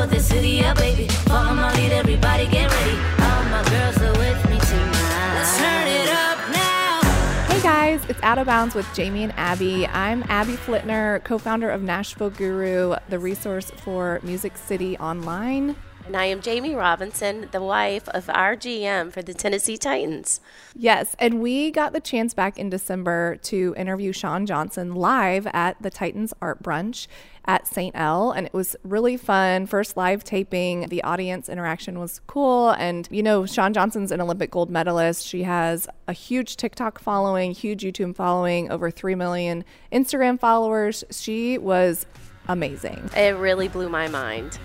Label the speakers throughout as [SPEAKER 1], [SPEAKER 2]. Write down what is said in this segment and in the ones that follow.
[SPEAKER 1] for the city, yeah, baby. Follow my lead, everybody get ready. All my girls are with me tonight. Let's turn it up now.
[SPEAKER 2] Hey guys, it's Out of Bounds with Jamie and Abby. I'm Abby Flitner, co founder of Nashville Guru, the resource for Music City Online.
[SPEAKER 3] And I am Jamie Robinson, the wife of our GM for the Tennessee Titans.
[SPEAKER 2] Yes, and we got the chance back in December to interview Shawn Johnson live at the Titans Art Brunch at St. L, and it was really fun. First live taping, the audience interaction was cool. And, you know, Shawn Johnson's an Olympic gold medalist. She has a huge TikTok following, huge YouTube following, over 3 million Instagram followers. She was amazing.
[SPEAKER 3] It really blew my mind.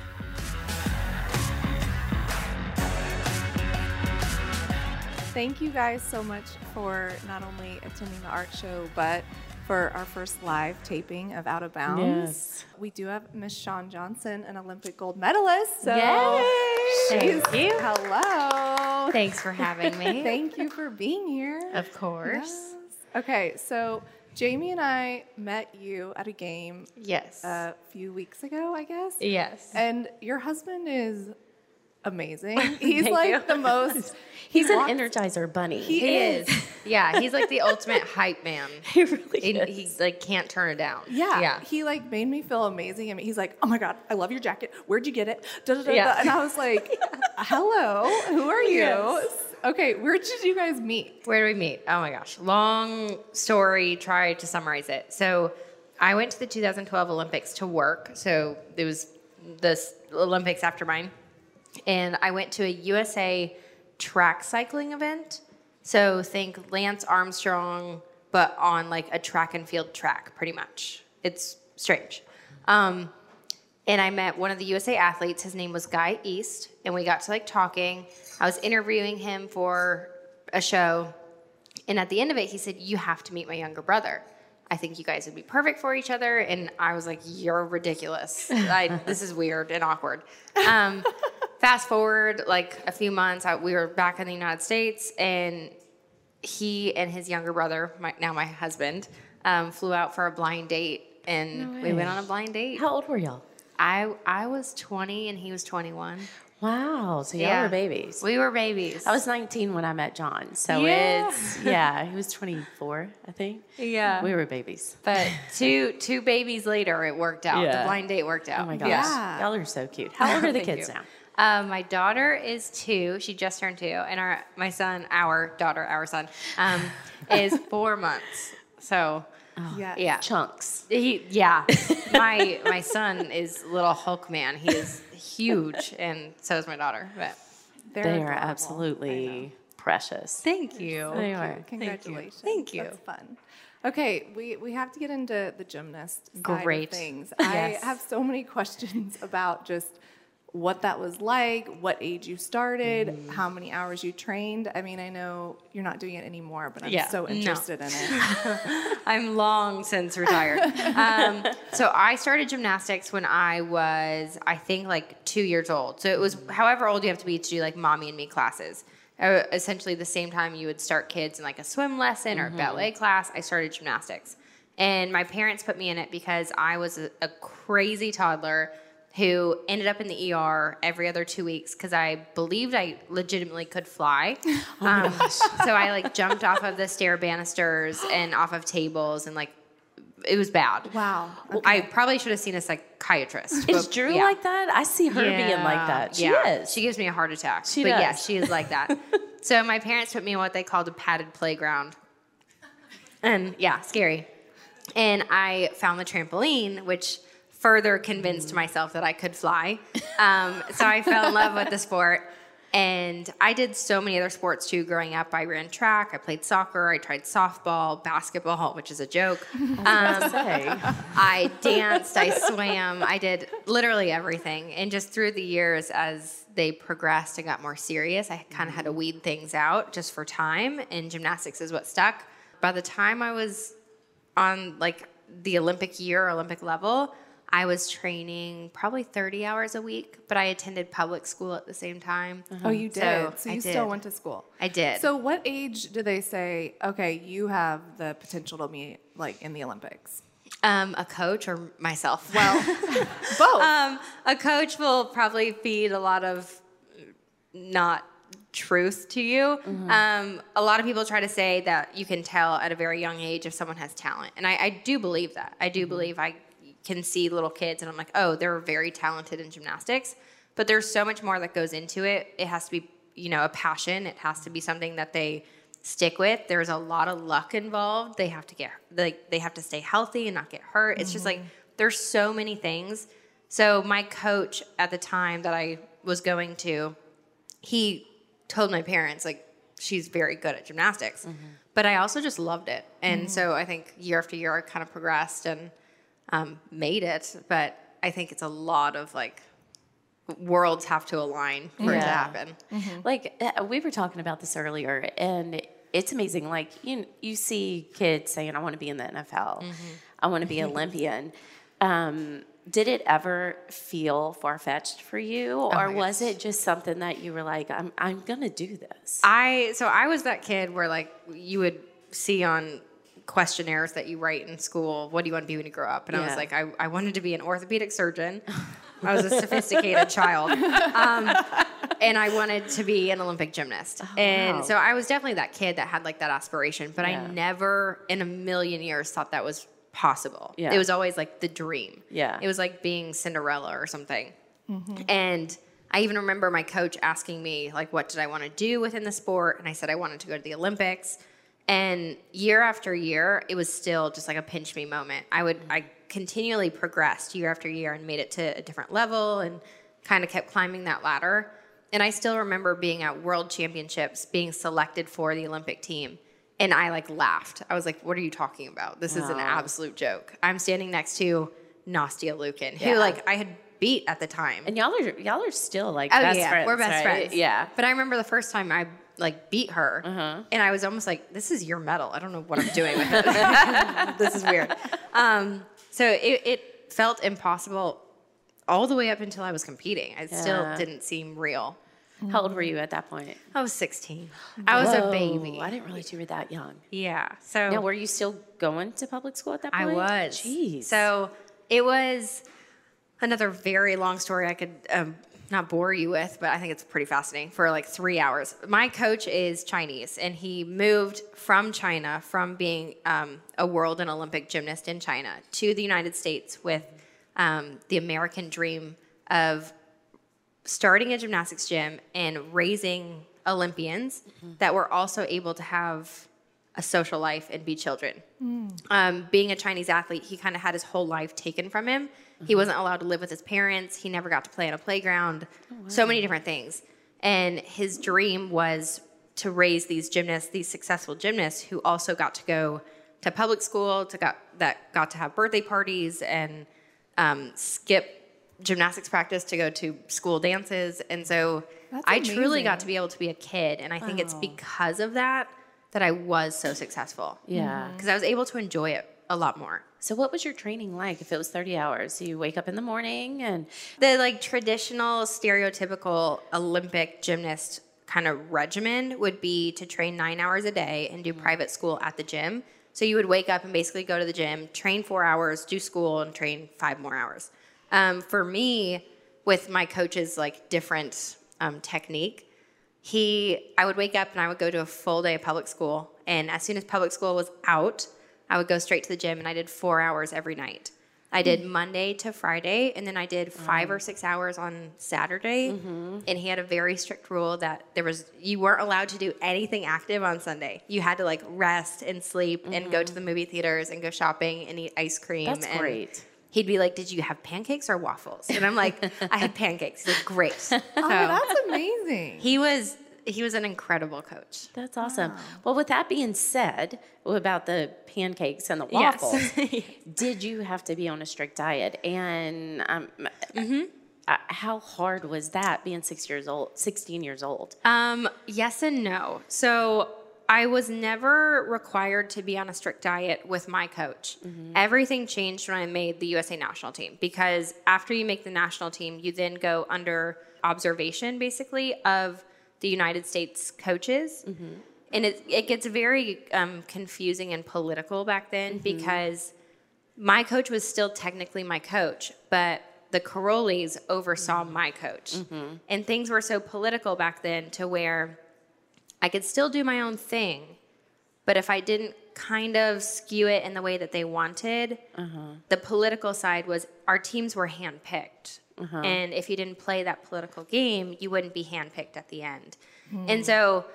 [SPEAKER 2] Thank you guys so much for not only attending the art show, but for our first live taping of Out of Bounds.
[SPEAKER 4] Yes.
[SPEAKER 2] We do have Miss Shawn Johnson, an Olympic gold medalist. So
[SPEAKER 4] Yay!
[SPEAKER 2] she's
[SPEAKER 4] Thank you.
[SPEAKER 2] hello.
[SPEAKER 4] Thanks for having me.
[SPEAKER 2] Thank you for being here.
[SPEAKER 4] Of course.
[SPEAKER 2] Yes. Okay, so Jamie and I met you at a game
[SPEAKER 4] Yes.
[SPEAKER 2] a few weeks ago, I guess.
[SPEAKER 4] yes.
[SPEAKER 2] And your husband is amazing. He's like
[SPEAKER 3] you.
[SPEAKER 2] the most.
[SPEAKER 3] He's an energizer bunny.
[SPEAKER 2] He,
[SPEAKER 4] he
[SPEAKER 2] is.
[SPEAKER 4] is. Yeah, he's like the ultimate hype man.
[SPEAKER 3] He really
[SPEAKER 4] He,
[SPEAKER 3] is.
[SPEAKER 4] he like can't turn it down.
[SPEAKER 2] Yeah,
[SPEAKER 4] Yeah.
[SPEAKER 2] He like made me feel amazing. I mean, he's like, "Oh my god, I love your jacket. Where'd you get it?" Da, da, da,
[SPEAKER 4] Yeah.
[SPEAKER 2] And I was like, "Hello, who are you?"
[SPEAKER 4] Yes.
[SPEAKER 2] Okay, where did you guys meet?
[SPEAKER 4] Where do we meet? Oh my gosh. Long story. Try to summarize it. So I went to the 2012 Olympics to work. So it was the Olympics after mine. And I went to a USA track cycling event. So think Lance Armstrong, but on like a track and field track, pretty much. It's strange. Um, and I met one of the USA athletes. His name was Guy East, and we got to like talking. I was interviewing him for a show, and at the end of it, he said, "You have to meet my younger brother. I think you guys would be perfect for each other." And I was like, "You're ridiculous. I, this is weird and awkward." Um, fast forward like a few months, I, we were back in the United States, and he and his younger brother, my, now my husband, um, flew out for a blind date, and we went on a blind date.
[SPEAKER 3] How old were y'all?
[SPEAKER 4] I I was 20 and he was 21.
[SPEAKER 3] Wow. So y'all
[SPEAKER 4] Yeah.
[SPEAKER 3] were babies.
[SPEAKER 4] We were babies.
[SPEAKER 3] I was 19 when I met Jon. So
[SPEAKER 4] Yeah.
[SPEAKER 3] it's, yeah, he was 24, I think.
[SPEAKER 4] yeah.
[SPEAKER 3] We were babies.
[SPEAKER 4] but two two babies later, it worked out. The blind date worked out.
[SPEAKER 3] Oh my gosh.
[SPEAKER 2] Yeah.
[SPEAKER 3] Y'all are so cute. How old are the kids
[SPEAKER 4] you.
[SPEAKER 3] now?
[SPEAKER 4] Uh, my daughter is two. She just turned two, and our my son, our daughter, our son, um, is four months. So
[SPEAKER 2] Yeah.
[SPEAKER 4] yeah,
[SPEAKER 3] Chunks.
[SPEAKER 4] he yeah. my my son is little Hulk man. He is huge, and so is my daughter. But
[SPEAKER 2] They're
[SPEAKER 3] They are
[SPEAKER 2] adorable. I know.
[SPEAKER 3] absolutely precious.
[SPEAKER 4] thank you.
[SPEAKER 3] They are.
[SPEAKER 2] Congratulations.
[SPEAKER 4] Thank you.
[SPEAKER 2] That's fun. Okay, we, we have to get into the gymnast side
[SPEAKER 4] Great.
[SPEAKER 2] of things.
[SPEAKER 4] Yes.
[SPEAKER 2] I have so many questions about just what that was like, what age you started,
[SPEAKER 4] Mm-hmm.
[SPEAKER 2] how many hours you trained. I mean, I know you're not doing it anymore, but I'm
[SPEAKER 4] Yeah.
[SPEAKER 2] so
[SPEAKER 4] No.
[SPEAKER 2] interested in it.
[SPEAKER 4] I'm long since retired. um, so I started gymnastics when I was, I think, like two years old. So it was however old you have to be to do like mommy and me classes. Uh, essentially, the same time you would start kids in like a swim lesson or ballet class, I started gymnastics. And my parents put me in it because I was a, a crazy toddler who ended up in the ER every other two weeks because I believed I legitimately could fly. Oh Um, so I like jumped off of the stair banisters and off of tables and like it was bad.
[SPEAKER 2] Wow.
[SPEAKER 4] I probably should have seen a psychiatrist.
[SPEAKER 3] Is
[SPEAKER 4] but
[SPEAKER 3] Drew
[SPEAKER 4] yeah.
[SPEAKER 3] like that? I see her being like that. She
[SPEAKER 4] yeah.
[SPEAKER 3] is.
[SPEAKER 4] She gives me a heart attack.
[SPEAKER 3] She
[SPEAKER 4] but yeah, she is like that. so my parents put me in what they called a padded playground. And yeah, scary. And I found the trampoline, which further convinced myself that I could fly. Um, so I fell in love with the sport. And I did so many other sports too growing up. I ran track, I played soccer, I tried softball, basketball, which is a joke. Um, I danced, I swam, I did literally everything. And just through the years, as they progressed and got more serious, I kind of had to weed things out just for time. And gymnastics is what stuck. By the time I was on like the Olympic year, Olympic level, I was training probably 30 hours a week, but I attended public school at the same time.
[SPEAKER 2] Oh, you did.
[SPEAKER 4] So,
[SPEAKER 2] So,
[SPEAKER 4] I
[SPEAKER 2] you still
[SPEAKER 4] did.
[SPEAKER 2] went to school.
[SPEAKER 4] I did.
[SPEAKER 2] So, what age do they say? Okay, you have the potential to be like in the Olympics.
[SPEAKER 4] Um, a coach or myself?
[SPEAKER 2] Well, both.
[SPEAKER 4] um, a coach will probably feed a lot of not truth to you. Um, a lot of people try to say that you can tell at a very young age if someone has talent, and I, I do believe that. I do believe I can see little kids, and I'm like, oh, they're very talented in gymnastics. But there's so much more that goes into it. It has to be, you know, a passion. It has to be something that they stick with. There's a lot of luck involved. They have to get like they have to stay healthy and not get hurt. It's just like mm-hmm. there's so many things. So my coach at the time that I was going to, he told my parents like she's very good at gymnastics. Mm-hmm. But I also just loved it. And mm-hmm. so I think year after year I kind of progressed and um, made it. But I think it's a lot of like worlds have to align for it to
[SPEAKER 3] Yeah.
[SPEAKER 4] happen.
[SPEAKER 3] Like uh, we were talking about this earlier, and it's amazing. Like you, you see kids saying, "I want to be in the NFL. I want to be Olympian." Um, did it ever feel far fetched for you, or
[SPEAKER 4] my
[SPEAKER 3] was it just something that you were like, "I'm, I'm gonna do this"?
[SPEAKER 4] I so I was that kid where like you would see on questionnaires that you write in school, what do you want to be when you grow up? And I was like, I, I wanted to be an orthopedic surgeon. I was a sophisticated child. Um, and I wanted to be an Olympic gymnast. and
[SPEAKER 3] wow.
[SPEAKER 4] so I was definitely that kid that had like that aspiration, but
[SPEAKER 3] Yeah.
[SPEAKER 4] I never in a million years thought that was possible.
[SPEAKER 3] Yeah.
[SPEAKER 4] It was always like the dream.
[SPEAKER 3] Yeah.
[SPEAKER 4] It was like being Cinderella or something. And I even remember my coach asking me, like, what did I want to do within the sport? And I said I wanted to go to the Olympics. And year after year, it was still just like a pinch me moment. I would, I continually progressed year after year and made it to a different level and kind of kept climbing that ladder. And I still remember being at world championships, being selected for the Olympic team. And I like laughed. I was like, what are you talking about? This is an absolute joke. I'm standing next to Nastia Liukin, who
[SPEAKER 3] Yeah.
[SPEAKER 4] like I had beat at the time.
[SPEAKER 3] and y'all are y'all are still like
[SPEAKER 4] Oh
[SPEAKER 3] best
[SPEAKER 4] yeah,
[SPEAKER 3] friends.
[SPEAKER 4] we're best
[SPEAKER 3] right?
[SPEAKER 4] friends.
[SPEAKER 3] Yeah.
[SPEAKER 4] But I remember the first time I like beat her,
[SPEAKER 3] Uh-huh.
[SPEAKER 4] and I was almost like, "This is your medal. I don't know what I'm doing with it. this is weird." Um, so it, it felt impossible all the way up until I was competing. It still didn't seem real.
[SPEAKER 3] How old were you at that point?
[SPEAKER 4] I was 16. I was a baby.
[SPEAKER 3] I didn't realize you were that young.
[SPEAKER 4] Yeah. So
[SPEAKER 3] Now, were you still going to public school at that point?
[SPEAKER 4] I was.
[SPEAKER 3] Jeez.
[SPEAKER 4] So it was another very long story I could um, not bore you with, but I think it's pretty fascinating for like three hours. My coach is Chinese, and he moved from China, from being um, a world and Olympic gymnast in China, to the United States with um, the American dream of starting a gymnastics gym and raising Olympians that were also able to have a social life and be children. Um, being a Chinese athlete, he kind of had his whole life taken from him. He wasn't allowed to live with his parents. He never got to play on a playground. So many different things. And his dream was to raise these gymnasts, these successful gymnasts who also got to go to public school, to got that got to have birthday parties and um, skip gymnastics practice to go to school dances. And so
[SPEAKER 2] That's
[SPEAKER 4] I truly got to be able to be a kid. And I think it's because of that that I was so successful.
[SPEAKER 3] yeah.
[SPEAKER 4] Because I was able to enjoy it a lot more.
[SPEAKER 3] So, what was your training like if it was 30 hours? You wake up in the morning and
[SPEAKER 4] The like traditional stereotypical Olympic gymnast kind of regimen would be to train nine hours a day and do private school at the gym. So you would wake up and basically go to the gym, train four hours, do school, and train five more hours. Um, for me, with my coach's like different um, technique, he I would wake up and I would go to a full day of public school, and as soon as public school was out, I would go straight to the gym and I did four hours every night. I did Monday to Friday, and then I did five or mm. six hours on Saturday. Mm-hmm. And he had a very strict rule that there was you weren't allowed to do anything active on Sunday. You had to like rest and sleep and go to the mm-hmm. movie theaters and go shopping and eat ice cream.
[SPEAKER 3] That's
[SPEAKER 4] and
[SPEAKER 3] great.
[SPEAKER 4] He'd be like, "Did you have pancakes or waffles?" And I'm like, "I had pancakes." He's like, "Great." Oh, so
[SPEAKER 2] oh, that's amazing.
[SPEAKER 4] he was he was an incredible coach.
[SPEAKER 3] that's awesome. Well, with that being said, about the pancakes and the
[SPEAKER 4] Yes.
[SPEAKER 3] did you have to be on a strict diet? And um, uh, how hard was that being six years old, 16 years old?
[SPEAKER 4] Um, yes and no. So I was never required to be on a strict diet with my coach. Everything changed when I made the USA national team because after you make the national team, you then go under observation basically of the United States coaches. Mm-hmm. And it, it gets very um, confusing and political back then mm-hmm. because my coach was still technically my coach, but the Karolyis oversaw mm-hmm. my coach. And things were so political back then to where I could still do my own thing, but if I didn't kind of skew it in the way that they wanted, uh-huh. the political side was our teams were handpicked. Uh-huh. And if you didn't play that political game, you wouldn't be handpicked at the end. Hmm. And so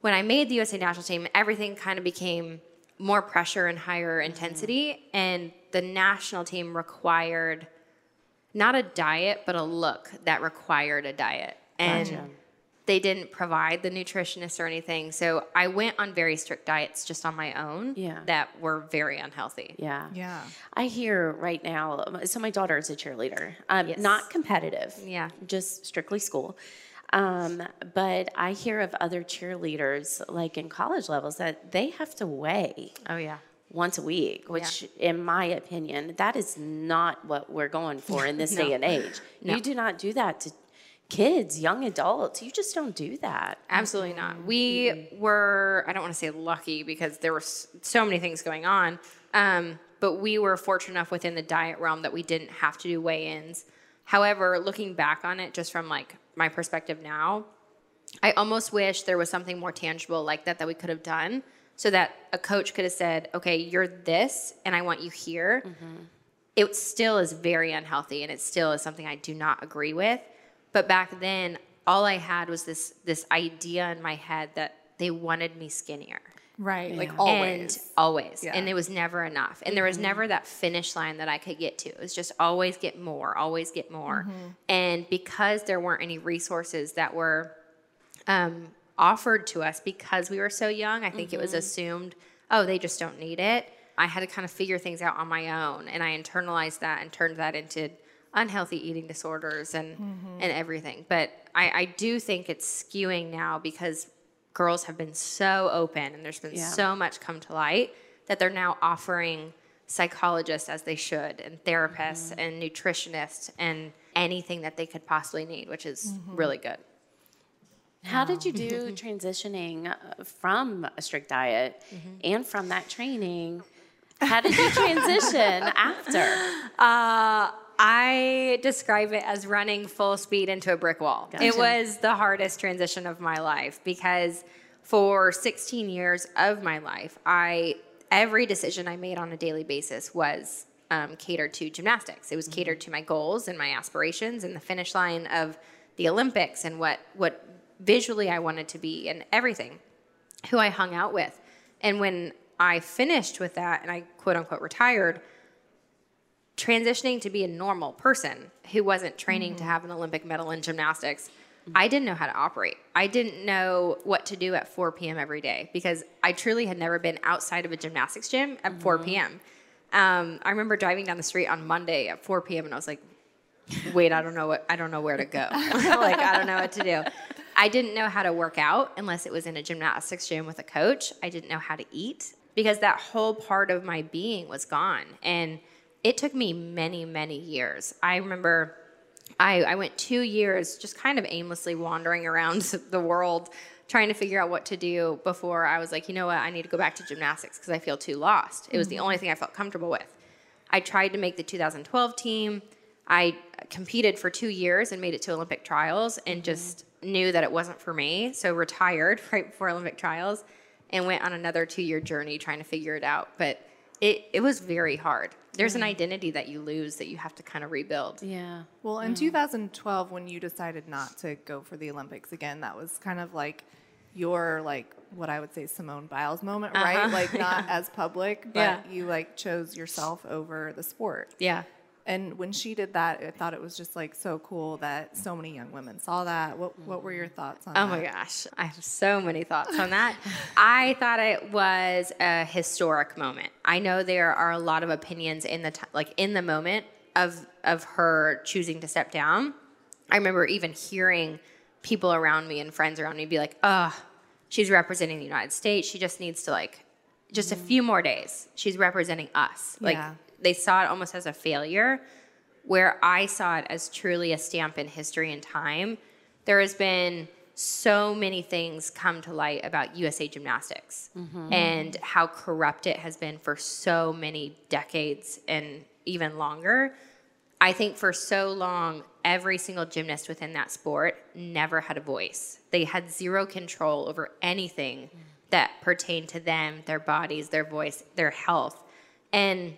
[SPEAKER 4] when I made the USA national team, everything kind of became more pressure and higher mm-hmm. intensity. And the national team required not a diet, but a look that required a diet. And
[SPEAKER 3] Gotcha.
[SPEAKER 4] They didn't provide the nutritionist or anything. So I went on very strict diets just on my own
[SPEAKER 3] Yeah.
[SPEAKER 4] that were very unhealthy.
[SPEAKER 3] Yeah.
[SPEAKER 2] Yeah.
[SPEAKER 3] I hear right now, so my daughter is a cheerleader, um,
[SPEAKER 4] Yes.
[SPEAKER 3] not competitive.
[SPEAKER 4] Yeah.
[SPEAKER 3] Just strictly school. Um, but I hear of other cheerleaders, like in college levels, that they have to weigh
[SPEAKER 4] Oh, yeah.
[SPEAKER 3] once a week, which, in my opinion, that is not what we're going for in this day and age.
[SPEAKER 4] No.
[SPEAKER 3] You do not do that to kids, young adults. You just don't do that.
[SPEAKER 4] Absolutely not. We were, I don't want to say lucky because there were so many things going on, um, but we were fortunate enough within the diet realm that we didn't have to do weigh ins. However, looking back on it, just from like my perspective now, I almost wish there was something more tangible like that that we could have done so that a coach could have said, okay, you're this and I want you here. It still is very unhealthy and it still is something I do not agree with. But back then, all I had was this this idea in my head that they wanted me skinnier.
[SPEAKER 2] Right. Like
[SPEAKER 3] Yeah.
[SPEAKER 2] always.
[SPEAKER 4] And always.
[SPEAKER 2] Yeah.
[SPEAKER 4] And it was never enough. And there was mm-hmm. never that finish line that I could get to. It was just always get more, always get more. Mm-hmm. And because there weren't any resources that were um, offered to us because we were so young, I think it was mm-hmm. assumed, oh, they just don't need it. I had to kind of figure things out on my own. And I internalized that and turned that into unhealthy eating disorders and, and everything. But I, I do think it's skewing now because girls have been so open and there's been
[SPEAKER 3] Yeah.
[SPEAKER 4] so much come to light that they're now offering psychologists as they should and therapists and nutritionists and anything that they could possibly need, which is really good.
[SPEAKER 3] How did you do transitioning uh, from a strict diet and from that training? How did you transition after?
[SPEAKER 4] Uh, I describe it as running full speed into a brick wall. It was the hardest transition of my life because for 16 years of my life, I every decision I made on a daily basis was um, catered to gymnastics. It was catered to my goals and my aspirations and the finish line of the Olympics and what what visually I wanted to be and everything who I hung out with. And when I finished with that and I quote unquote retired, transitioning to be a normal person who wasn't training to have an Olympic medal in gymnastics, I didn't know how to operate. I didn't know what to do at 4 p.m. every day because I truly had never been outside of a gymnastics gym at 4 p.m. Um, I remember driving down the street on Monday at 4 p.m. and I was like, wait, I don't know what I don't know where to go. like I don't know what to do. I didn't know how to work out unless it was in a gymnastics gym with a coach. I didn't know how to eat because that whole part of my being was gone. And it took me many, many years. I remember I, I went two years just kind of aimlessly wandering around the world trying to figure out what to do before I was like, you know what, I need to go back to gymnastics because I feel too lost. It was the mm. only thing I felt comfortable with. I tried to make the 2012 team. I competed for two years and made it to Olympic trials and mm-hmm. just knew that it wasn't for me. So retired right before Olympic trials and went on another two year journey trying to figure it out. But it, it was very hard. There's an mm-hmm. identity that you lose that you have to kind of rebuild.
[SPEAKER 3] Yeah.
[SPEAKER 2] Well, in 2012, when you decided not to go for the Olympics again, that was kind of like your like what I would say Simone Biles moment, right? Uh-huh. Like not as public, but
[SPEAKER 4] Yeah.
[SPEAKER 2] you like chose yourself over the sport.
[SPEAKER 4] Yeah.
[SPEAKER 2] And when she did that, I thought it was just like so cool that so many young women saw that. What what were your thoughts on
[SPEAKER 4] Oh
[SPEAKER 2] that?
[SPEAKER 4] Oh my gosh, I have so many thoughts on that. I thought it was a historic moment. I know there are a lot of opinions in the t- like in the moment of of her choosing to step down. I remember even hearing people around me and friends around me be like, "Oh, she's representing the United States. She just needs to like just a mm-hmm. few more days. She's representing us." Like
[SPEAKER 2] Yeah.
[SPEAKER 4] They saw it almost as a failure where I saw it as truly a stamp in history and time. There has been so many things come to light about USA Gymnastics mm-hmm. and how corrupt it has been for so many decades and even longer. I think for so long, every single gymnast within that sport never had a voice. They had zero control over anything mm. that pertained to them, their bodies, their voice, their health. And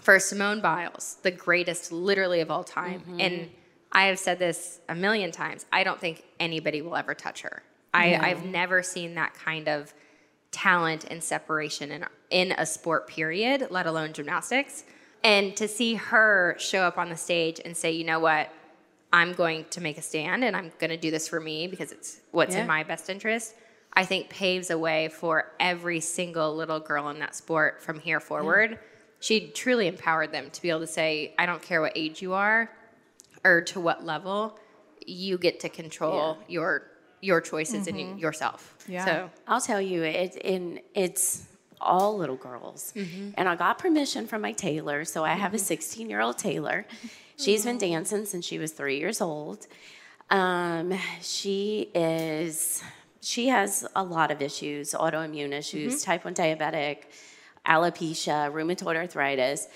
[SPEAKER 4] for Simone Biles, the greatest literally of all time, mm-hmm. and I have said this a million times, I don't think anybody will ever touch her. I, I've never seen that kind of talent and separation in, in a sport period, let alone gymnastics. And to see her show up on the stage and say, you know what, I'm going to make a stand and I'm going to do this for me because it's what's
[SPEAKER 3] Yeah.
[SPEAKER 4] in my best interest, I think paves a way for every single little girl in that sport from here forward. She truly empowered them to be able to say, I don't care what age you are or to what level, you get to control your your choices and y- yourself.
[SPEAKER 2] Yeah.
[SPEAKER 4] So
[SPEAKER 3] I'll tell you, it, in it's all little girls, mm-hmm. and I got permission from my tailor. So I have a mm-hmm. 16 year old tailor. She's been dancing since she was three years old. Um, she is she has a lot of issues, autoimmune issues, type 1 diabetic, alopecia, rheumatoid arthritis.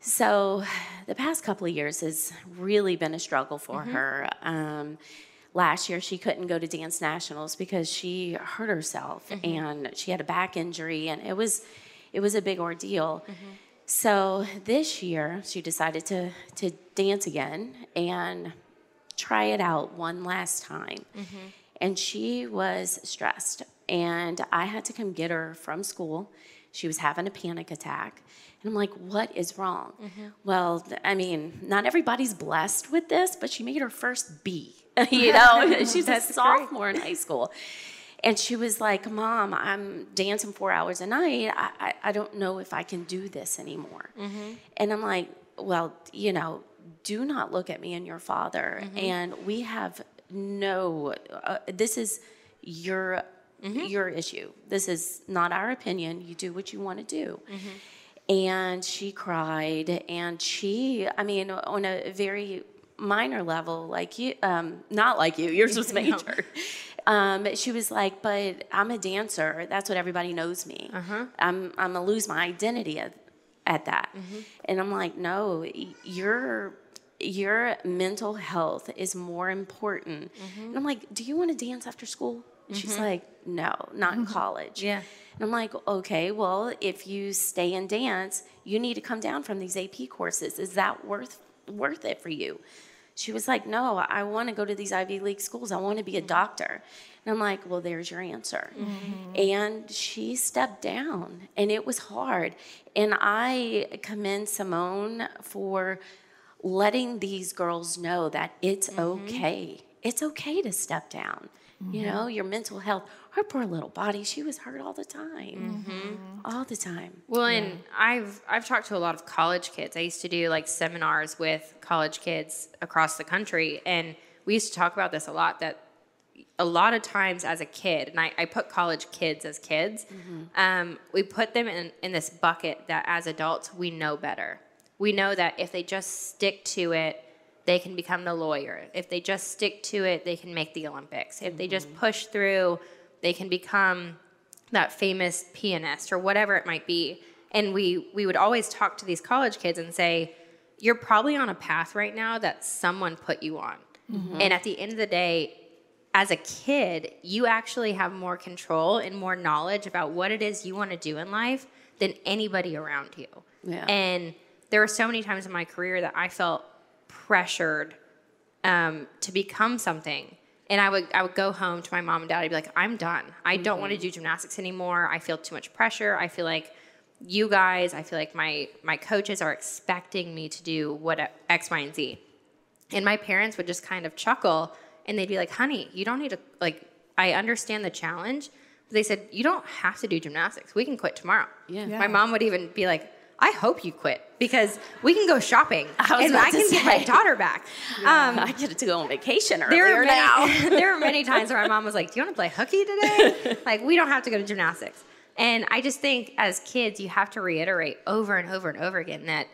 [SPEAKER 3] So the past couple of years has really been a struggle for mm-hmm. her. Um, last year she couldn't go to dance nationals because she hurt herself mm-hmm. and she had a back injury and it was it was a big ordeal. Mm-hmm. So this year she decided to to dance again and try it out one last time. And she was stressed. And I had to come get her from school. She was having a panic attack. And I'm like, what is wrong? Mm-hmm. Well, I mean, not everybody's blessed with this, but she made her first B. you know, oh, she's a sophomore in high school. And she was like, Mom, I'm dancing four hours a night. I, I, I don't know if I can do this anymore. Mm-hmm. And I'm like, Well, you know, do not look at me and your father. Mm-hmm. And we have no, uh, this is your. Your issue. This is not our opinion. You do what you want to do. And she cried, and she, I mean, on a very minor level, like you, um, not like you, yours was major. Um, she was like, but I'm a dancer. That's what everybody knows me. I'm, I'm gonna lose my identity at, at that. And I'm like, no, y- your mental health is more important. Mm-hmm. And I'm like, do you want to dance after school? And she's mm-hmm. like, no, not in mm-hmm. college.
[SPEAKER 4] Yeah.
[SPEAKER 3] And I'm like, okay, well, if you stay in dance, you need to come down from these AP courses. Is that worth worth it for you? She was like, no, I want to go to these Ivy League schools. I want to be a doctor. And I'm like, well, there's your answer. And she stepped down, and it was hard. And I commend Simone for letting these girls know that it's mm-hmm. okay. It's okay to step down. You mm-hmm. know, your mental health. Her poor little body, she was hurt all the time. Mm-hmm. All the time.
[SPEAKER 4] Well, and I've I've talked to a lot of college kids. I used to do like seminars with college kids across the country, and we used to talk about this a lot. That a lot of times as a kid, and I, I put college kids as kids, um, we put them in in this bucket that as adults we know better. We know that if they just stick to it, they can become the lawyer. If they just stick to it, they can make the Olympics. If they just mm-hmm. push through, they can become that famous pianist or whatever it might be. And we we would always talk to these college kids and say, "You're probably on a path right now that someone put you on." Mm-hmm. And at the end of the day, as a kid, you actually have more control and more knowledge about what it is you want to do in life than anybody around you.
[SPEAKER 3] Yeah.
[SPEAKER 4] And there were so many times in my career that I felt pressured um, to become something. And I would I would go home to my mom and dad. I'd be like, I'm done. I don't want to do gymnastics anymore. I feel too much pressure. I feel like you guys. I feel like my my coaches are expecting me to do what X, Y, and Z. And my parents would just kind of chuckle and they'd be like, honey, you don't need to, like, I understand the challenge. But they said, you don't have to do gymnastics. We can quit tomorrow.
[SPEAKER 3] Yeah.
[SPEAKER 2] Yeah.
[SPEAKER 4] My mom would even be like, I hope you quit because we can go shopping
[SPEAKER 3] I was
[SPEAKER 4] and I
[SPEAKER 3] to
[SPEAKER 4] can get my daughter back. Um,
[SPEAKER 3] I get to go on vacation
[SPEAKER 4] there
[SPEAKER 3] earlier
[SPEAKER 4] were
[SPEAKER 3] now.
[SPEAKER 4] there are many times where my mom was like, "Do you want to play hooky today?" like, we don't have to go to gymnastics. And I just think as kids, you have to reiterate over and over and over again that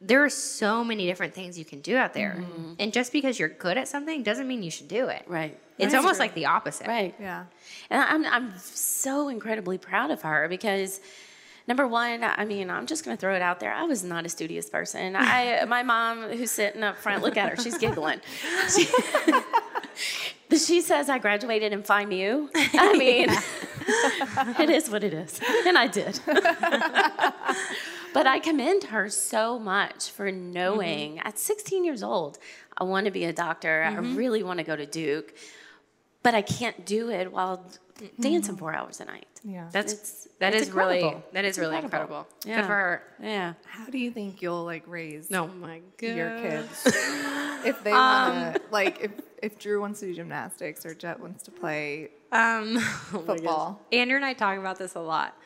[SPEAKER 4] there are so many different things you can do out there. And just because you're good at something doesn't mean you should do it.
[SPEAKER 3] Right.
[SPEAKER 4] It's
[SPEAKER 2] That's
[SPEAKER 4] almost
[SPEAKER 2] true.
[SPEAKER 4] like the opposite.
[SPEAKER 3] Right.
[SPEAKER 2] Yeah.
[SPEAKER 3] And I'm, I'm so incredibly proud of her because number one, I mean, I'm just going to throw it out there. I was not a studious person. I, my mom, who's sitting up front, look at her, she's giggling. She, she says I graduated in FIMU. I mean, it is what it is. And I did. but I commend her so much for knowing mm-hmm. at 16 years old, I want to be a doctor. I mm-hmm. really want to go to Duke, but I can't do it while dancing four hours a night.
[SPEAKER 2] Yeah.
[SPEAKER 4] That's
[SPEAKER 3] It's-
[SPEAKER 4] that
[SPEAKER 3] it's
[SPEAKER 4] is really
[SPEAKER 3] incredible.
[SPEAKER 4] that is
[SPEAKER 3] It's
[SPEAKER 4] really
[SPEAKER 3] incredible.
[SPEAKER 4] incredible.
[SPEAKER 3] Yeah.
[SPEAKER 4] Good for her.
[SPEAKER 3] Yeah.
[SPEAKER 2] How do you think you'll like raise
[SPEAKER 4] Oh my god.
[SPEAKER 2] your kids if they want to like if if Drew wants to do gymnastics or Jett wants to play
[SPEAKER 4] Um,
[SPEAKER 2] football?
[SPEAKER 4] Andrew and I talk about this a lot.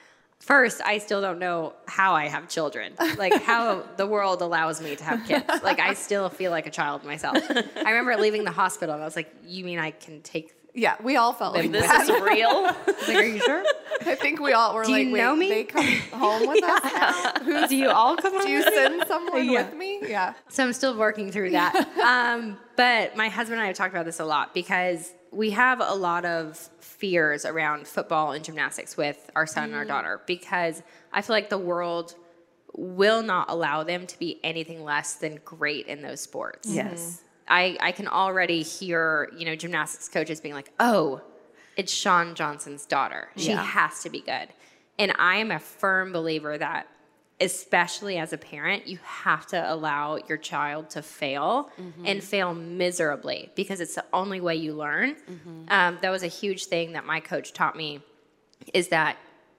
[SPEAKER 4] First, I still don't know how I have children, like how the world allows me to have kids. Like I still feel like a child myself. I remember leaving the hospital and I was like, "You mean I can take?"
[SPEAKER 2] Yeah, we all felt like
[SPEAKER 3] This
[SPEAKER 2] that.
[SPEAKER 3] is real.
[SPEAKER 4] I like, "Are you sure?
[SPEAKER 2] I think we all were
[SPEAKER 4] Do
[SPEAKER 2] like,
[SPEAKER 4] you
[SPEAKER 2] wait,
[SPEAKER 4] know me?
[SPEAKER 2] they come home with us now? Who's
[SPEAKER 4] Do you all come on?"
[SPEAKER 2] do you send someone
[SPEAKER 4] Yeah.
[SPEAKER 2] with me? Yeah.
[SPEAKER 4] So I'm still working through that. um, but my husband and I have talked about this a lot because we have a lot of fears around football and gymnastics with our son and our daughter because I feel like the world will not allow them to be anything less than great in those sports.
[SPEAKER 3] yes.
[SPEAKER 4] I, I can already hear, you know, gymnastics coaches being like, oh, it's Shawn Johnson's daughter. She
[SPEAKER 3] Yeah.
[SPEAKER 4] has to be good. And I am a firm believer that, especially as a parent, you have to allow your child to fail and fail miserably because it's the only way you learn. Um, that was a huge thing that my coach taught me is that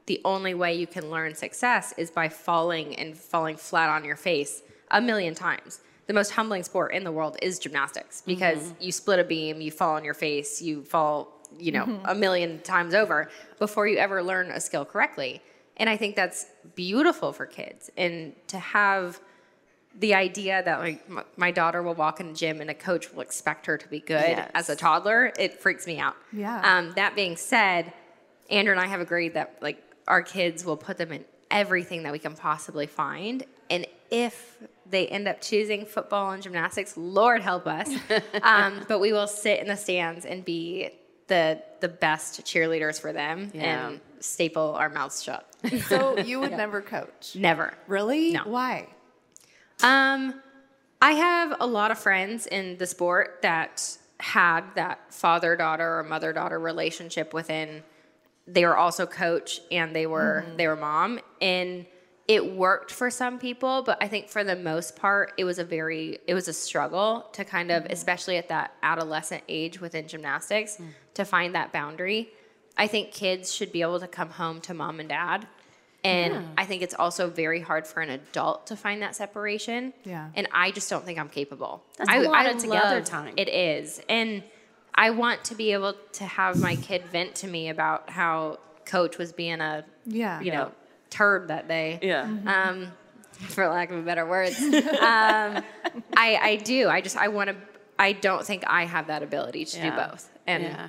[SPEAKER 4] the only way you can learn success is by falling and falling flat on your face a million times. The most humbling sport in the world is gymnastics because you split a beam, you fall on your face, you fall, you know, a million times over before you ever learn a skill correctly. And I think that's beautiful for kids and to have the idea that like my daughter will walk in the gym and a coach will expect her to be good
[SPEAKER 3] Yes.
[SPEAKER 4] as a toddler, it freaks me out.
[SPEAKER 2] Yeah.
[SPEAKER 4] Um, that being said, Andrew and I have agreed that like our kids will put them in everything that we can possibly find, and if they end up choosing football and gymnastics, Lord help us. um, but we will sit in the stands and be the the best cheerleaders for them
[SPEAKER 3] Yeah.
[SPEAKER 4] and staple our mouths shut.
[SPEAKER 2] So you would never coach?
[SPEAKER 4] Never.
[SPEAKER 2] Really?
[SPEAKER 4] No.
[SPEAKER 2] Why?
[SPEAKER 4] Um, I have a lot of friends in the sport that had that father daughter or mother daughter relationship within. They were also coach and they were they were mom, and it worked for some people. But I think for the most part, it was a very it was a struggle to kind of, mm-hmm. especially at that adolescent age within gymnastics, mm. to find that boundary. I think kids should be able to come home to mom and dad. And I think it's also very hard for an adult to find that separation.
[SPEAKER 2] Yeah.
[SPEAKER 4] And I just don't think I'm capable.
[SPEAKER 3] That's
[SPEAKER 4] I
[SPEAKER 3] a lot
[SPEAKER 4] I
[SPEAKER 3] of together time.
[SPEAKER 4] It is. And I want to be able to have my kid vent to me about how coach was being a,
[SPEAKER 2] Yeah.
[SPEAKER 4] you know, turd that day.
[SPEAKER 3] Yeah.
[SPEAKER 4] Um, for lack of better words. um, I, I do. I just, I want to, I don't think I have that ability to
[SPEAKER 3] Yeah.
[SPEAKER 4] do both. And
[SPEAKER 3] Yeah.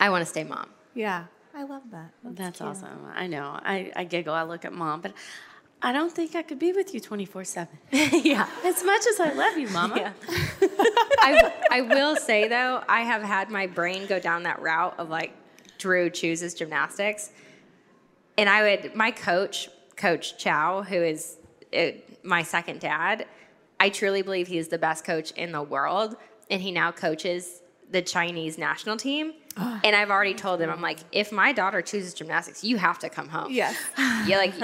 [SPEAKER 4] I want to stay mom.
[SPEAKER 2] Yeah. I love that.
[SPEAKER 3] That's awesome. I know. I, I giggle. I look at mom, but I don't think I could be with you 24 7.
[SPEAKER 4] yeah.
[SPEAKER 3] As much as I love you, mama.
[SPEAKER 4] I, I will say though, I have had my brain go down that route of like Drew chooses gymnastics, and I would my coach, Coach Chow, who is uh, my second dad. I truly believe he is the best coach in the world, and he now coaches the Chinese national team. and I've already told him, I'm like, if my daughter chooses gymnastics, you have to come home.
[SPEAKER 2] Yes.
[SPEAKER 4] You're like,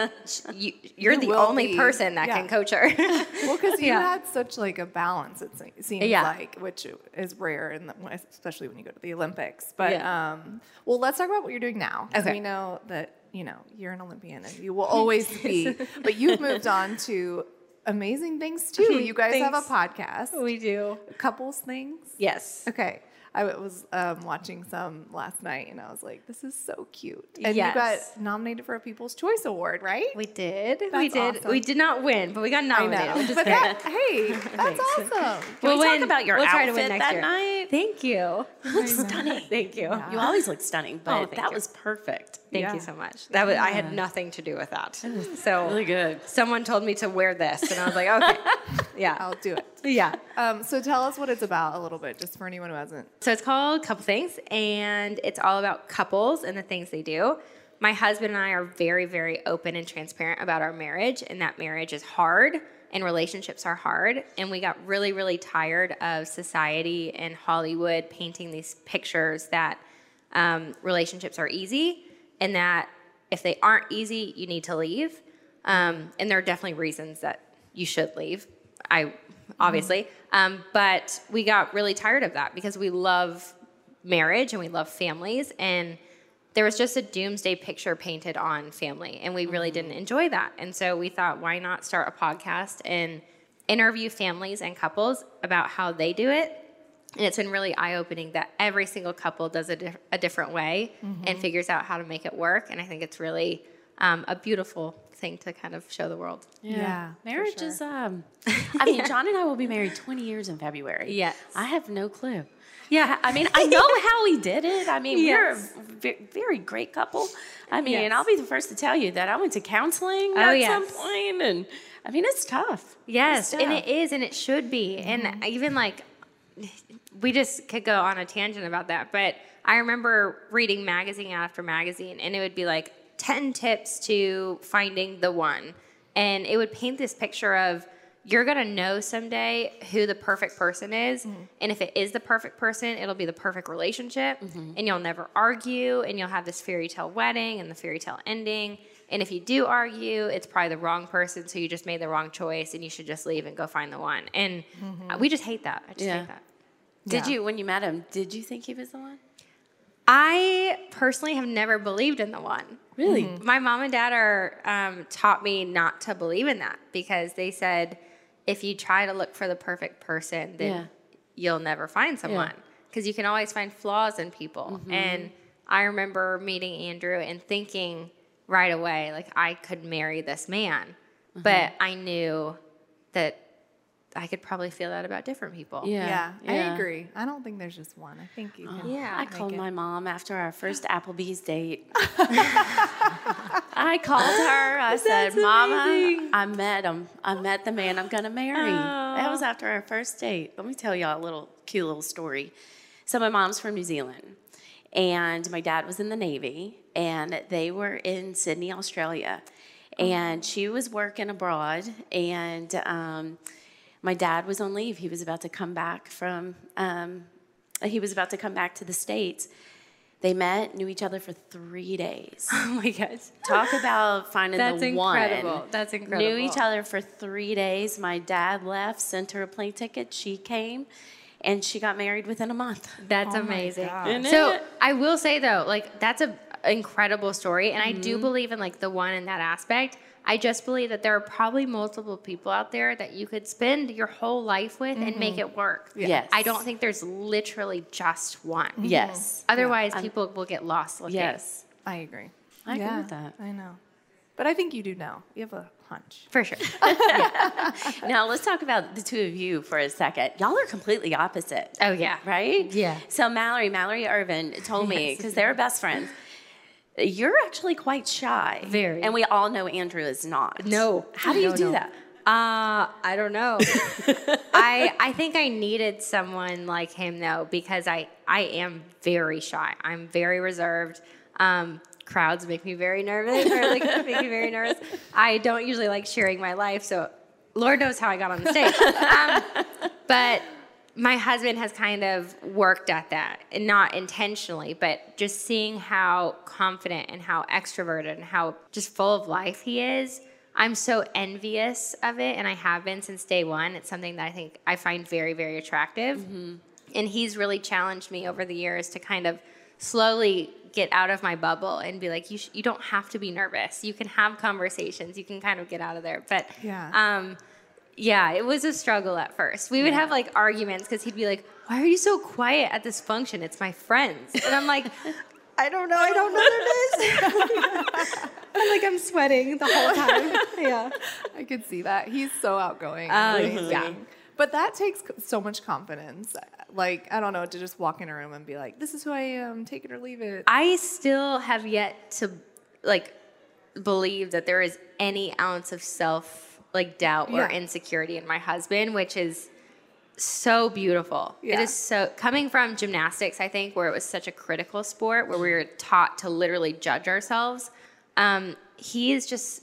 [SPEAKER 4] you, you're
[SPEAKER 2] You
[SPEAKER 4] the only
[SPEAKER 2] be.
[SPEAKER 4] person that
[SPEAKER 2] Yeah.
[SPEAKER 4] can coach her.
[SPEAKER 2] Well, because you
[SPEAKER 4] Yeah.
[SPEAKER 2] had such like a balance, it seems
[SPEAKER 4] Yeah.
[SPEAKER 2] like, which is rare, in the, especially when you go to the Olympics. But
[SPEAKER 3] Yeah.
[SPEAKER 2] um, well, let's talk about what you're doing now.
[SPEAKER 4] Okay.
[SPEAKER 2] We know that you know you're an Olympian and you will always be, but you've moved on to amazing things too. You guys have a podcast,
[SPEAKER 4] we do.
[SPEAKER 2] couples things.
[SPEAKER 4] Yes.
[SPEAKER 2] Okay. I was um, watching some last night, and I was like, "This is so cute." And
[SPEAKER 4] Yes.
[SPEAKER 2] you got nominated for a People's Choice Award, right?
[SPEAKER 4] We did. we did.
[SPEAKER 2] awesome.
[SPEAKER 4] We did not win, but we got
[SPEAKER 2] I
[SPEAKER 4] nominated.
[SPEAKER 2] know,
[SPEAKER 4] which is
[SPEAKER 2] but
[SPEAKER 4] good.
[SPEAKER 2] that, hey, that's awesome.
[SPEAKER 3] Can we talk
[SPEAKER 4] win-
[SPEAKER 3] about your
[SPEAKER 4] we'll try to win
[SPEAKER 3] outfit
[SPEAKER 4] next
[SPEAKER 3] that
[SPEAKER 4] year.
[SPEAKER 3] night?
[SPEAKER 4] Thank you.
[SPEAKER 3] You look stunning.
[SPEAKER 4] Thank you.
[SPEAKER 3] You always look stunning, but
[SPEAKER 4] Oh,
[SPEAKER 3] that
[SPEAKER 4] you.
[SPEAKER 3] was perfect.
[SPEAKER 4] Thank
[SPEAKER 2] Yeah.
[SPEAKER 4] you so much. That was I had nothing to do with that. So
[SPEAKER 3] Really good.
[SPEAKER 4] Someone told me to wear this, and I was like, okay, yeah,
[SPEAKER 2] I'll do it.
[SPEAKER 4] yeah.
[SPEAKER 2] Um, so tell us what it's about a little bit, just for anyone who hasn't.
[SPEAKER 4] So it's called Couple Things, and it's all about couples and the things they do. My husband and I are very, very open and transparent about our marriage, and that marriage is hard and relationships are hard. And we got really, really tired of society and Hollywood painting these pictures that um, relationships are easy and that if they aren't easy, you need to leave. Um, and there are definitely reasons that you should leave. I obviously, um, but we got really tired of that because we love marriage and we love families, and there was just a doomsday picture painted on family, and we really didn't enjoy that. And so we thought, why not start a podcast and interview families and couples about how they do it and it's been really eye opening that every single couple does it dif- a different way and figures out how to make it work. And I think it's really um, a beautiful thing to kind of show the world.
[SPEAKER 2] Yeah, for
[SPEAKER 3] Marriage
[SPEAKER 2] sure.
[SPEAKER 3] is um I mean, Jon and I will be married 20 years in February.
[SPEAKER 4] Yes.
[SPEAKER 3] I have no clue. Yeah, I mean, I know how we did it. I mean,
[SPEAKER 4] Yes.
[SPEAKER 3] we're a very great couple. I mean,
[SPEAKER 4] Yes.
[SPEAKER 3] I'll be the first to tell you that I went to counseling
[SPEAKER 4] Oh,
[SPEAKER 3] at
[SPEAKER 4] yes.
[SPEAKER 3] some point, and I mean, it's tough.
[SPEAKER 4] Yes,
[SPEAKER 3] It's
[SPEAKER 4] and it is, and it should be. And even like, we just could go on a tangent about that. But I remember reading magazine after magazine, and it would be like 10 tips to finding the one. And it would paint this picture of you're going to know someday who the perfect person is. Mm-hmm. And if it is the perfect person, it'll be the perfect relationship. Mm-hmm. And you'll never argue, and you'll have this fairy tale wedding and the fairy tale ending. And if you do argue, it's probably the wrong person, so you just made the wrong choice, and you should just leave and go find the one. And uh, we just hate that. I just
[SPEAKER 3] Yeah.
[SPEAKER 4] hate that.
[SPEAKER 3] Did
[SPEAKER 2] Yeah.
[SPEAKER 3] you, when you met him, did you think he was the one?
[SPEAKER 4] I personally have never believed in the one.
[SPEAKER 3] Really? Mm-hmm.
[SPEAKER 4] My mom and dad are um, taught me not to believe in that because they said if you try to look for the perfect person, then
[SPEAKER 3] Yeah.
[SPEAKER 4] you'll never find someone because you can always find flaws in people. Mm-hmm. And I remember meeting Andrew and thinking right away, like I could marry this man, uh-huh. but I knew that I could probably feel that about different people.
[SPEAKER 2] Yeah, yeah I agree. I don't think there's just one. I think you oh. can.
[SPEAKER 4] Yeah.
[SPEAKER 3] I called
[SPEAKER 2] it.
[SPEAKER 3] my mom after our first Applebee's date. I called her. I said, Mama, I met him. I met the man I'm going to marry. That was oh. after our first date. Let me tell y'all a little cute little story. So, my mom's from New Zealand, and my dad was in the Navy, and they were in Sydney, Australia. And she was working abroad, and um, my dad was on leave. He was about to come back from, um, he was about to come back to the States. They met, knew each other for three days.
[SPEAKER 4] Oh my gosh.
[SPEAKER 3] Talk about finding
[SPEAKER 4] That's
[SPEAKER 3] the
[SPEAKER 4] incredible.
[SPEAKER 3] one.
[SPEAKER 4] That's incredible.
[SPEAKER 3] Knew
[SPEAKER 4] incredible.
[SPEAKER 3] each other for three days. My dad left, sent her a plane ticket. She came, and she got married within a month.
[SPEAKER 4] That's
[SPEAKER 2] Oh my
[SPEAKER 4] amazing.
[SPEAKER 2] gosh.
[SPEAKER 3] Isn't
[SPEAKER 4] So
[SPEAKER 3] it?
[SPEAKER 4] I will say though, like that's a incredible story, and I
[SPEAKER 3] Mm-hmm.
[SPEAKER 4] do believe in like the one in that aspect. I just believe that there are probably multiple people out there that you could spend your whole life with and make mm-hmm. it work.
[SPEAKER 3] Yes.
[SPEAKER 4] I don't think there's literally just one. Mm-hmm.
[SPEAKER 3] Yes.
[SPEAKER 4] Otherwise, um, people will get lost looking.
[SPEAKER 3] Yes.
[SPEAKER 2] I agree.
[SPEAKER 3] I agree with that.
[SPEAKER 2] I know, but I think you do know. You have a hunch.
[SPEAKER 4] For sure.
[SPEAKER 3] Now let's talk about the two of you for a second. Y'all are completely opposite.
[SPEAKER 4] Oh yeah.
[SPEAKER 3] right?
[SPEAKER 4] Yeah.
[SPEAKER 3] So Mallory, Mallory Ervin told me because they're best friends. You're actually quite shy.
[SPEAKER 4] Very.
[SPEAKER 3] And we all know Andrew is not.
[SPEAKER 4] No.
[SPEAKER 3] How do you
[SPEAKER 4] No,
[SPEAKER 3] do
[SPEAKER 4] no.
[SPEAKER 3] that?
[SPEAKER 4] Uh, I don't know. I I think I needed someone like him though because I I am very shy. I'm very reserved. Um, crowds make me very nervous or like make me very nervous. I don't usually like sharing my life, so Lord knows how I got on the stage. Um, but my husband has kind of worked at that, and not intentionally, but just seeing how confident and how extroverted and how just full of life he is. I'm so envious of it, and I have been since day one. It's something that I think I find very, very attractive. And he's really challenged me over the years to kind of slowly get out of my bubble and be like, you, sh- you don't have to be nervous. You can have conversations. You can kind of get out of there. But
[SPEAKER 2] Yeah.
[SPEAKER 4] um, yeah, it was a struggle at first. We would have like arguments because he'd be like, "Why are you so quiet at this function? It's my friends," and I'm like. I don't know. I don't know what it is. I'm like I'm sweating the whole time. Yeah.
[SPEAKER 2] I could see that. He's so outgoing.
[SPEAKER 4] Uh, yeah.
[SPEAKER 2] But that takes so much confidence. Like, I don't know, to just walk in a room and be like, this is who I am, take it or leave it.
[SPEAKER 4] I still have yet to like believe that there is any ounce of self like doubt or
[SPEAKER 2] Yeah.
[SPEAKER 4] insecurity in my husband, which is so beautiful. It
[SPEAKER 2] Yeah.
[SPEAKER 4] is so coming from gymnastics, I think, where it was such a critical sport where we were taught to literally judge ourselves. Um, he is just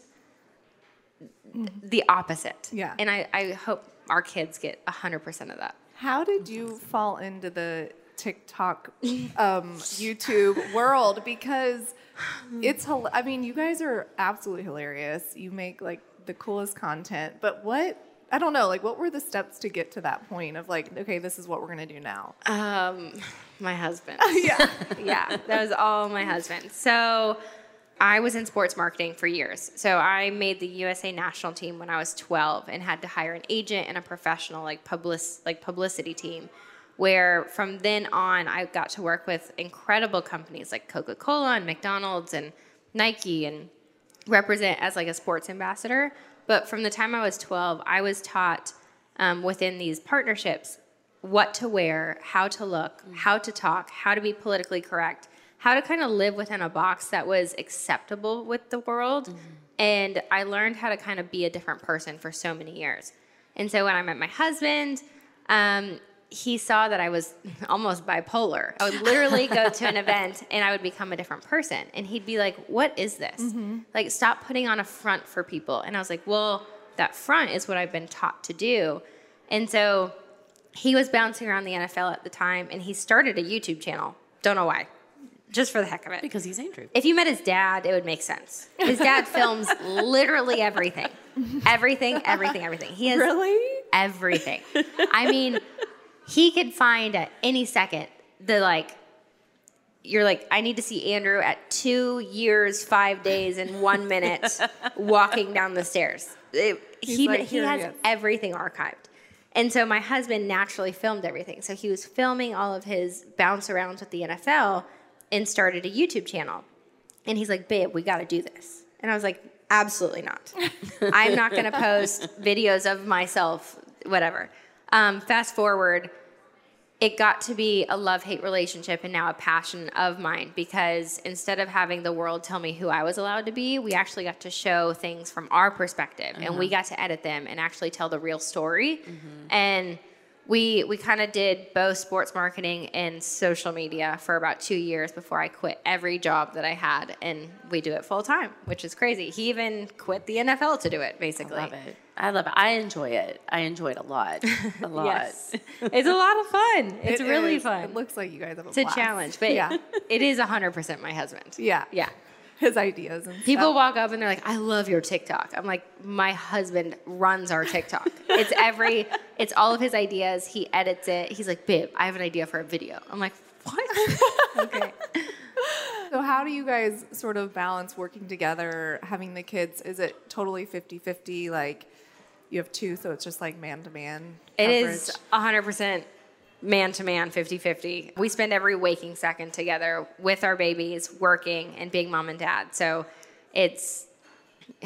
[SPEAKER 4] the opposite.
[SPEAKER 2] Yeah.
[SPEAKER 4] And I, I hope our kids get 100% of that.
[SPEAKER 2] How did you fall into the TikTok, um, YouTube world? Because it's, I mean, you guys are absolutely hilarious. You make like the coolest content, but what, I don't know, like what were the steps to get to that point of like, okay, this is what we're going to do now?
[SPEAKER 4] Um, my husband.
[SPEAKER 2] yeah.
[SPEAKER 4] yeah, that was all my husband. So I was in sports marketing for years. So I made the USA national team when I was 12 and had to hire an agent and a professional like public like publicity team. Where from then on, I got to work with incredible companies like Coca Cola and McDonald's and Nike and represent as like a sports ambassador. But from the time I was 12, I was taught um, within these partnerships what to wear, how to look, how to talk, how to be politically correct, how to kind of live within a box that was acceptable with the world. And I learned how to kind of be a different person for so many years. And so when I met my husband, um, he saw that I was almost bipolar. I would literally go to an event and I would become a different person. And he'd be like, What is this? Mm-hmm. Like, stop putting on a front for people. And I was like, Well, that front is what I've been taught to do. And so he was bouncing around the NFL at the time and he started a YouTube channel. Don't know why, just for the heck of it.
[SPEAKER 3] Because he's Andrew.
[SPEAKER 4] If you met his dad, it would make sense. His dad films literally everything. Everything, everything, everything. He has
[SPEAKER 2] Really?
[SPEAKER 4] everything. I mean, he could find at any second the like you're like, I need to see Andrew at two years, five days, and one minute walking down the stairs. It- he
[SPEAKER 2] like,
[SPEAKER 4] he has everything archived. And so my husband naturally filmed everything. So he was filming all of his bounce arounds with the NFL and started a YouTube channel. And he's like, babe, we got to do this. And I was like, absolutely not. I'm not going to post videos of myself, whatever. Um, fast forward, it got to be a love hate relationship and now a passion of mine because instead of having the world tell me who I was allowed to be, we actually got to show things from our perspective and we got to edit them and actually tell the real story. And we we kind of did both sports marketing and social media for about two years before I quit every job that I had, and we do it full time, which is crazy. He even quit the NFL to do it, basically.
[SPEAKER 3] I love it. I love it. I enjoy it. I enjoy it a lot. A lot.
[SPEAKER 4] Yes, it's a lot of fun. It's
[SPEAKER 2] It
[SPEAKER 4] really
[SPEAKER 2] is.
[SPEAKER 4] fun.
[SPEAKER 2] It looks like you guys have a lot.
[SPEAKER 4] It's a
[SPEAKER 2] blast.
[SPEAKER 4] challenge, but
[SPEAKER 2] yeah,
[SPEAKER 4] it is 100% my husband.
[SPEAKER 2] yeah,
[SPEAKER 4] Yeah.
[SPEAKER 2] His ideas and
[SPEAKER 4] People
[SPEAKER 2] stuff.
[SPEAKER 4] walk up and they're like, I love your TikTok. I'm like, my husband runs our TikTok. it's every, it's all of his ideas. He edits it. He's like, babe, I have an idea for a video. I'm like, what? okay.
[SPEAKER 2] So how do you guys sort of balance working together, having the kids? Is it totally 50-50 like you have two so it's just like man to man?
[SPEAKER 4] It is 100% man to man, 50 50. We spend every waking second together with our babies, working, and being mom and dad. So it's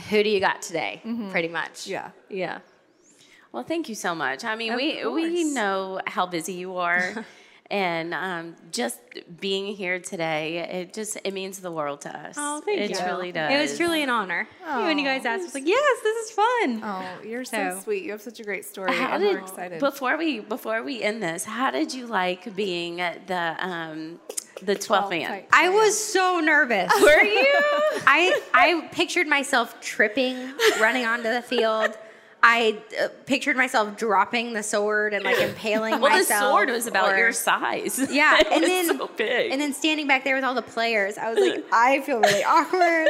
[SPEAKER 4] who do you got today, mm-hmm. pretty much.
[SPEAKER 2] Yeah.
[SPEAKER 4] Yeah.
[SPEAKER 3] Well, thank you so much. I mean,
[SPEAKER 4] Of
[SPEAKER 3] we we know how busy you are, and um, just being here today, it just it means the world to us.
[SPEAKER 4] Oh, thank you.
[SPEAKER 3] it
[SPEAKER 4] you.
[SPEAKER 3] truly does.
[SPEAKER 4] It was truly an honor. when you guys asked, I was like, yes, this is fun.
[SPEAKER 2] Oh, you're so,
[SPEAKER 4] So-
[SPEAKER 2] sweet. You have such a great story.
[SPEAKER 3] How
[SPEAKER 2] and
[SPEAKER 3] did
[SPEAKER 2] we're excited.
[SPEAKER 3] before we before we end this? How did you like being the um, the twelfth man?
[SPEAKER 4] I was so nervous.
[SPEAKER 3] Were you?
[SPEAKER 4] I I pictured myself tripping, running onto the field. I uh, pictured myself dropping the sword and like impaling
[SPEAKER 3] well, the
[SPEAKER 4] myself.
[SPEAKER 3] sword was about
[SPEAKER 4] or-
[SPEAKER 3] your size.
[SPEAKER 4] Yeah,
[SPEAKER 3] It
[SPEAKER 4] and
[SPEAKER 3] was
[SPEAKER 4] then
[SPEAKER 3] so big.
[SPEAKER 4] and then standing back there with all the players, I was like, I feel really awkward.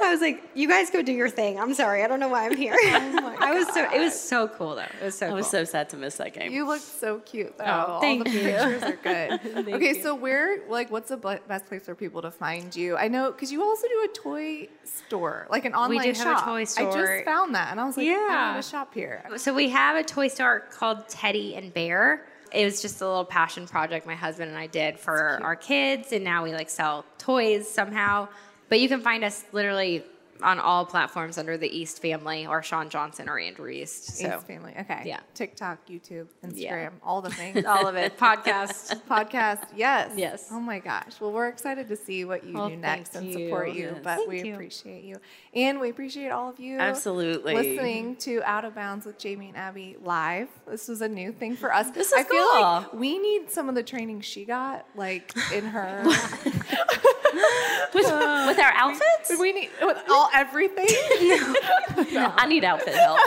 [SPEAKER 4] I was like, you guys go do your thing. I'm sorry, I don't know why I'm here.
[SPEAKER 2] Oh
[SPEAKER 4] I I was so it was so cool though. It was so
[SPEAKER 3] I was so sad to miss that game.
[SPEAKER 2] You look so cute though.
[SPEAKER 4] Oh,
[SPEAKER 2] All
[SPEAKER 4] thank
[SPEAKER 2] the
[SPEAKER 4] you.
[SPEAKER 2] pictures are good. okay, so where, like, what's the best place for people to find you? I know because you also do a toy store, like an online we
[SPEAKER 4] do have a
[SPEAKER 2] shop.
[SPEAKER 4] toy
[SPEAKER 2] I just found that, and I was like, I
[SPEAKER 4] Yeah.
[SPEAKER 2] Shop here.
[SPEAKER 4] So we have a toy store called Teddy and Bear. It was just a little passion project my husband and I did for our kids, and now we like sell toys somehow. But you can find us literally on all platforms under the East family or Shawn Johnson or Andrew East. So
[SPEAKER 2] East family. Okay.
[SPEAKER 4] Yeah.
[SPEAKER 2] TikTok, YouTube, Instagram,
[SPEAKER 4] Yeah.
[SPEAKER 2] all the things.
[SPEAKER 4] all of it. Podcast.
[SPEAKER 2] Podcast. Yes.
[SPEAKER 4] Yes.
[SPEAKER 2] Oh my gosh. Well, we're excited to see what you
[SPEAKER 4] Well,
[SPEAKER 2] do next and
[SPEAKER 4] you.
[SPEAKER 2] support you.
[SPEAKER 3] Yes.
[SPEAKER 2] But
[SPEAKER 4] Thank
[SPEAKER 2] we
[SPEAKER 4] you.
[SPEAKER 2] appreciate you, and we appreciate all of you.
[SPEAKER 3] Absolutely.
[SPEAKER 2] Listening to Out of Bounds with Jamie and Abby live. This was a new thing for us.
[SPEAKER 3] This is
[SPEAKER 2] I feel like
[SPEAKER 3] cool.
[SPEAKER 2] we need some of the training she got, like in her.
[SPEAKER 3] with, with our outfits?
[SPEAKER 2] we need with all everything.
[SPEAKER 3] No, I need outfit help.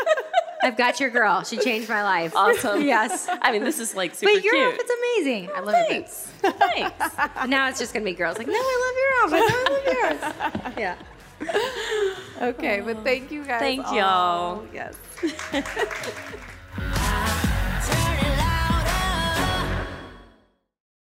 [SPEAKER 4] I've got your girl. She changed my life.
[SPEAKER 3] Awesome.
[SPEAKER 4] yes.
[SPEAKER 3] I mean, this is like super
[SPEAKER 4] But your
[SPEAKER 3] cute.
[SPEAKER 4] outfit's amazing. I love it.
[SPEAKER 2] Thanks.
[SPEAKER 3] Thanks.
[SPEAKER 4] Now it's just gonna be girls like, no, I love your outfit. No, I love yours. Yeah.
[SPEAKER 2] Okay, but thank you guys.
[SPEAKER 3] Thank
[SPEAKER 2] all.
[SPEAKER 3] y'all.
[SPEAKER 2] Yes.